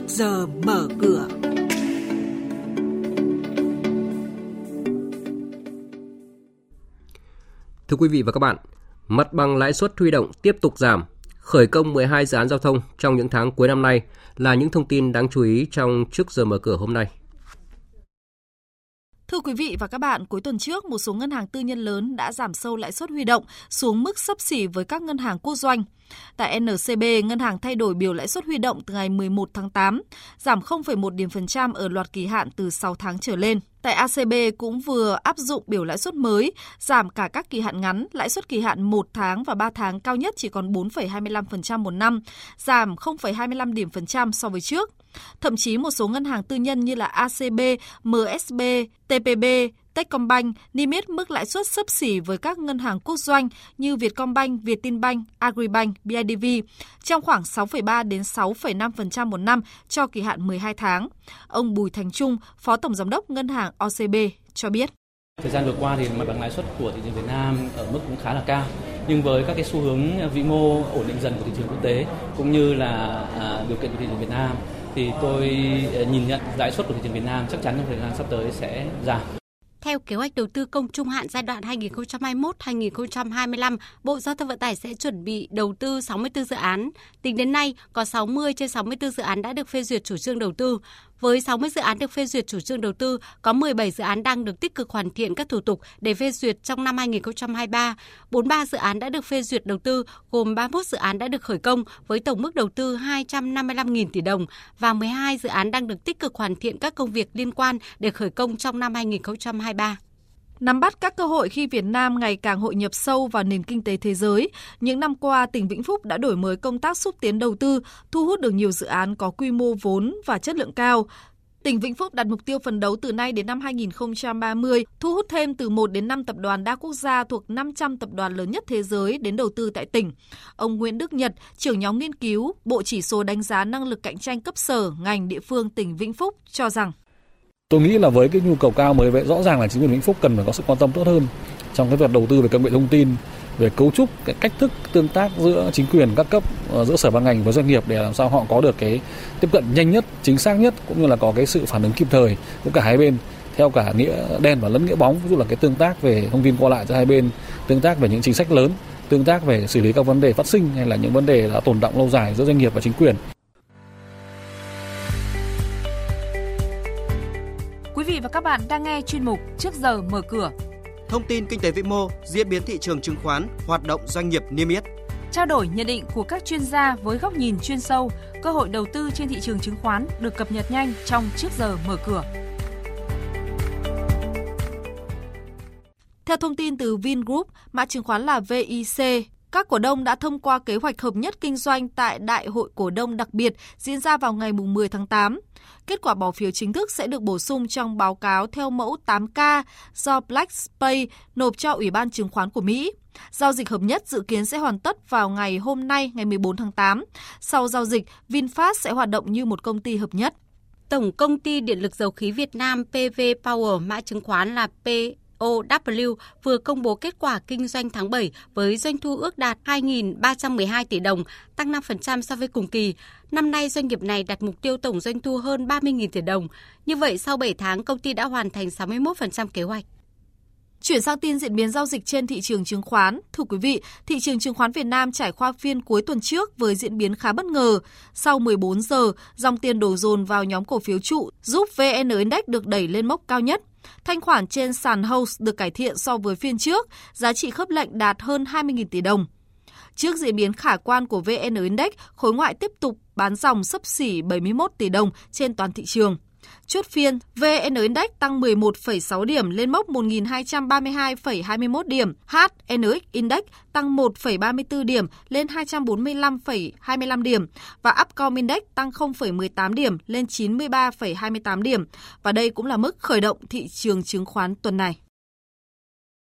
trước giờ mở cửa. Thưa quý vị và các bạn, mặt bằng lãi suất huy động tiếp tục giảm, khởi công 12 dự án giao thông trong những tháng cuối năm nay là những thông tin đáng chú ý trong trước giờ mở cửa hôm nay. Thưa quý vị và các bạn, cuối tuần trước, một số ngân hàng tư nhân lớn đã giảm sâu lãi suất huy động xuống mức sấp xỉ với các ngân hàng quốc doanh. Tại NCB, ngân hàng thay đổi biểu lãi suất huy động từ ngày 11 tháng 8, giảm 0,1 điểm phần trăm ở loạt kỳ hạn từ 6 tháng trở lên. Tại ACB cũng vừa áp dụng biểu lãi suất mới, giảm cả các kỳ hạn ngắn, lãi suất kỳ hạn 1 tháng và 3 tháng cao nhất chỉ còn 4,25% một năm, giảm 0,25 điểm phần trăm so với trước. Thậm chí một số ngân hàng tư nhân như là ACB, MSB, TPB, Techcombank niêm yết mức lãi suất sấp xỉ với các ngân hàng quốc doanh như Vietcombank, Vietinbank, Agribank, BIDV trong khoảng 6,3 đến 6,5% một năm cho kỳ hạn 12 tháng. Ông Bùi Thành Trung, Phó Tổng Giám đốc Ngân hàng OCB cho biết. Thời gian vừa qua thì mặt bằng lãi suất của thị trường Việt Nam ở mức cũng khá là cao. Nhưng với các cái xu hướng vĩ mô ổn định dần của thị trường quốc tế cũng như là à, điều kiện của thị trường Việt Nam thì tôi ờ, nhìn nhận lãi suất của thị trường Việt Nam chắc chắn trong thời gian sắp tới sẽ giảm. Theo kế hoạch đầu tư công trung hạn giai đoạn 2021-2025, Bộ Giao thông Vận tải sẽ chuẩn bị đầu tư 64 dự án. Tính đến nay, có 60 trên 64 dự án đã được phê duyệt chủ trương đầu tư. Với 60 dự án được phê duyệt chủ trương đầu tư, có 17 dự án đang được tích cực hoàn thiện các thủ tục để phê duyệt trong năm 2023. 43 dự án đã được phê duyệt đầu tư, gồm 31 dự án đã được khởi công với tổng mức đầu tư 255.000 tỷ đồng và 12 dự án đang được tích cực hoàn thiện các công việc liên quan để khởi công trong năm 2023. Nắm bắt các cơ hội khi Việt Nam ngày càng hội nhập sâu vào nền kinh tế thế giới, những năm qua tỉnh Vĩnh Phúc đã đổi mới công tác xúc tiến đầu tư, thu hút được nhiều dự án có quy mô vốn và chất lượng cao. Tỉnh Vĩnh Phúc đặt mục tiêu phấn đấu từ nay đến năm 2030 thu hút thêm từ 1 đến 5 tập đoàn đa quốc gia thuộc 500 tập đoàn lớn nhất thế giới đến đầu tư tại tỉnh. Ông Nguyễn Đức Nhật, trưởng nhóm nghiên cứu Bộ chỉ số đánh giá năng lực cạnh tranh cấp sở ngành địa phương tỉnh Vĩnh Phúc cho rằng Tôi nghĩ là với cái nhu cầu cao mới vậy rõ ràng là chính quyền Vĩnh Phúc cần phải có sự quan tâm tốt hơn trong cái việc đầu tư về công nghệ thông tin, về cấu trúc cái cách thức tương tác giữa chính quyền các cấp ờ, giữa sở ban ngành với doanh nghiệp để làm sao họ có được cái tiếp cận nhanh nhất, chính xác nhất cũng như là có cái sự phản ứng kịp thời của cả hai bên theo cả nghĩa đen và lẫn nghĩa bóng ví dụ là cái tương tác về thông tin qua lại giữa hai bên, tương tác về những chính sách lớn, tương tác về xử lý các vấn đề phát sinh hay là những vấn đề đã tồn động lâu dài giữa doanh nghiệp và chính quyền. Và các bạn đang nghe chuyên mục Trước giờ mở cửa. Thông tin kinh tế vĩ mô, diễn biến thị trường chứng khoán, hoạt động doanh nghiệp niêm yết. Trao đổi nhận định của các chuyên gia với góc nhìn chuyên sâu, cơ hội đầu tư trên thị trường chứng khoán được cập nhật nhanh trong Trước giờ mở cửa. Theo thông tin từ Vingroup, mã chứng khoán là VIC, các cổ đông đã thông qua kế hoạch hợp nhất kinh doanh tại Đại hội cổ đông đặc biệt diễn ra vào ngày 10 tháng 8. Kết quả bỏ phiếu chính thức sẽ được bổ sung trong báo cáo theo mẫu 8K do Blackspay nộp cho Ủy ban chứng khoán của Mỹ. Giao dịch hợp nhất dự kiến sẽ hoàn tất vào ngày hôm nay, ngày 14 tháng 8. Sau giao dịch, VinFast sẽ hoạt động như một công ty hợp nhất. Tổng công ty Điện lực Dầu khí Việt Nam PV Power mã chứng khoán là P OW vừa công bố kết quả kinh doanh tháng 7 với doanh thu ước đạt 2.312 tỷ đồng, tăng 5% so với cùng kỳ. Năm nay, doanh nghiệp này đặt mục tiêu tổng doanh thu hơn 30.000 tỷ đồng. Như vậy, sau 7 tháng, công ty đã hoàn thành 61% kế hoạch. Chuyển sang tin diễn biến giao dịch trên thị trường chứng khoán. Thưa quý vị, thị trường chứng khoán Việt Nam trải qua phiên cuối tuần trước với diễn biến khá bất ngờ. Sau 14 giờ, dòng tiền đổ dồn vào nhóm cổ phiếu trụ giúp VN Index được đẩy lên mốc cao nhất. Thanh khoản trên sàn House được cải thiện so với phiên trước, giá trị khớp lệnh đạt hơn 20.000 tỷ đồng. Trước diễn biến khả quan của VN Index, khối ngoại tiếp tục bán dòng sấp xỉ 71 tỷ đồng trên toàn thị trường. Chốt phiên, VN Index tăng 11,6 điểm lên mốc 1.232,21 điểm. HNX Index tăng 1,34 điểm lên 245,25 điểm và Upcom Index tăng 0,18 điểm lên 93,28 điểm. Và đây cũng là mức khởi động thị trường chứng khoán tuần này.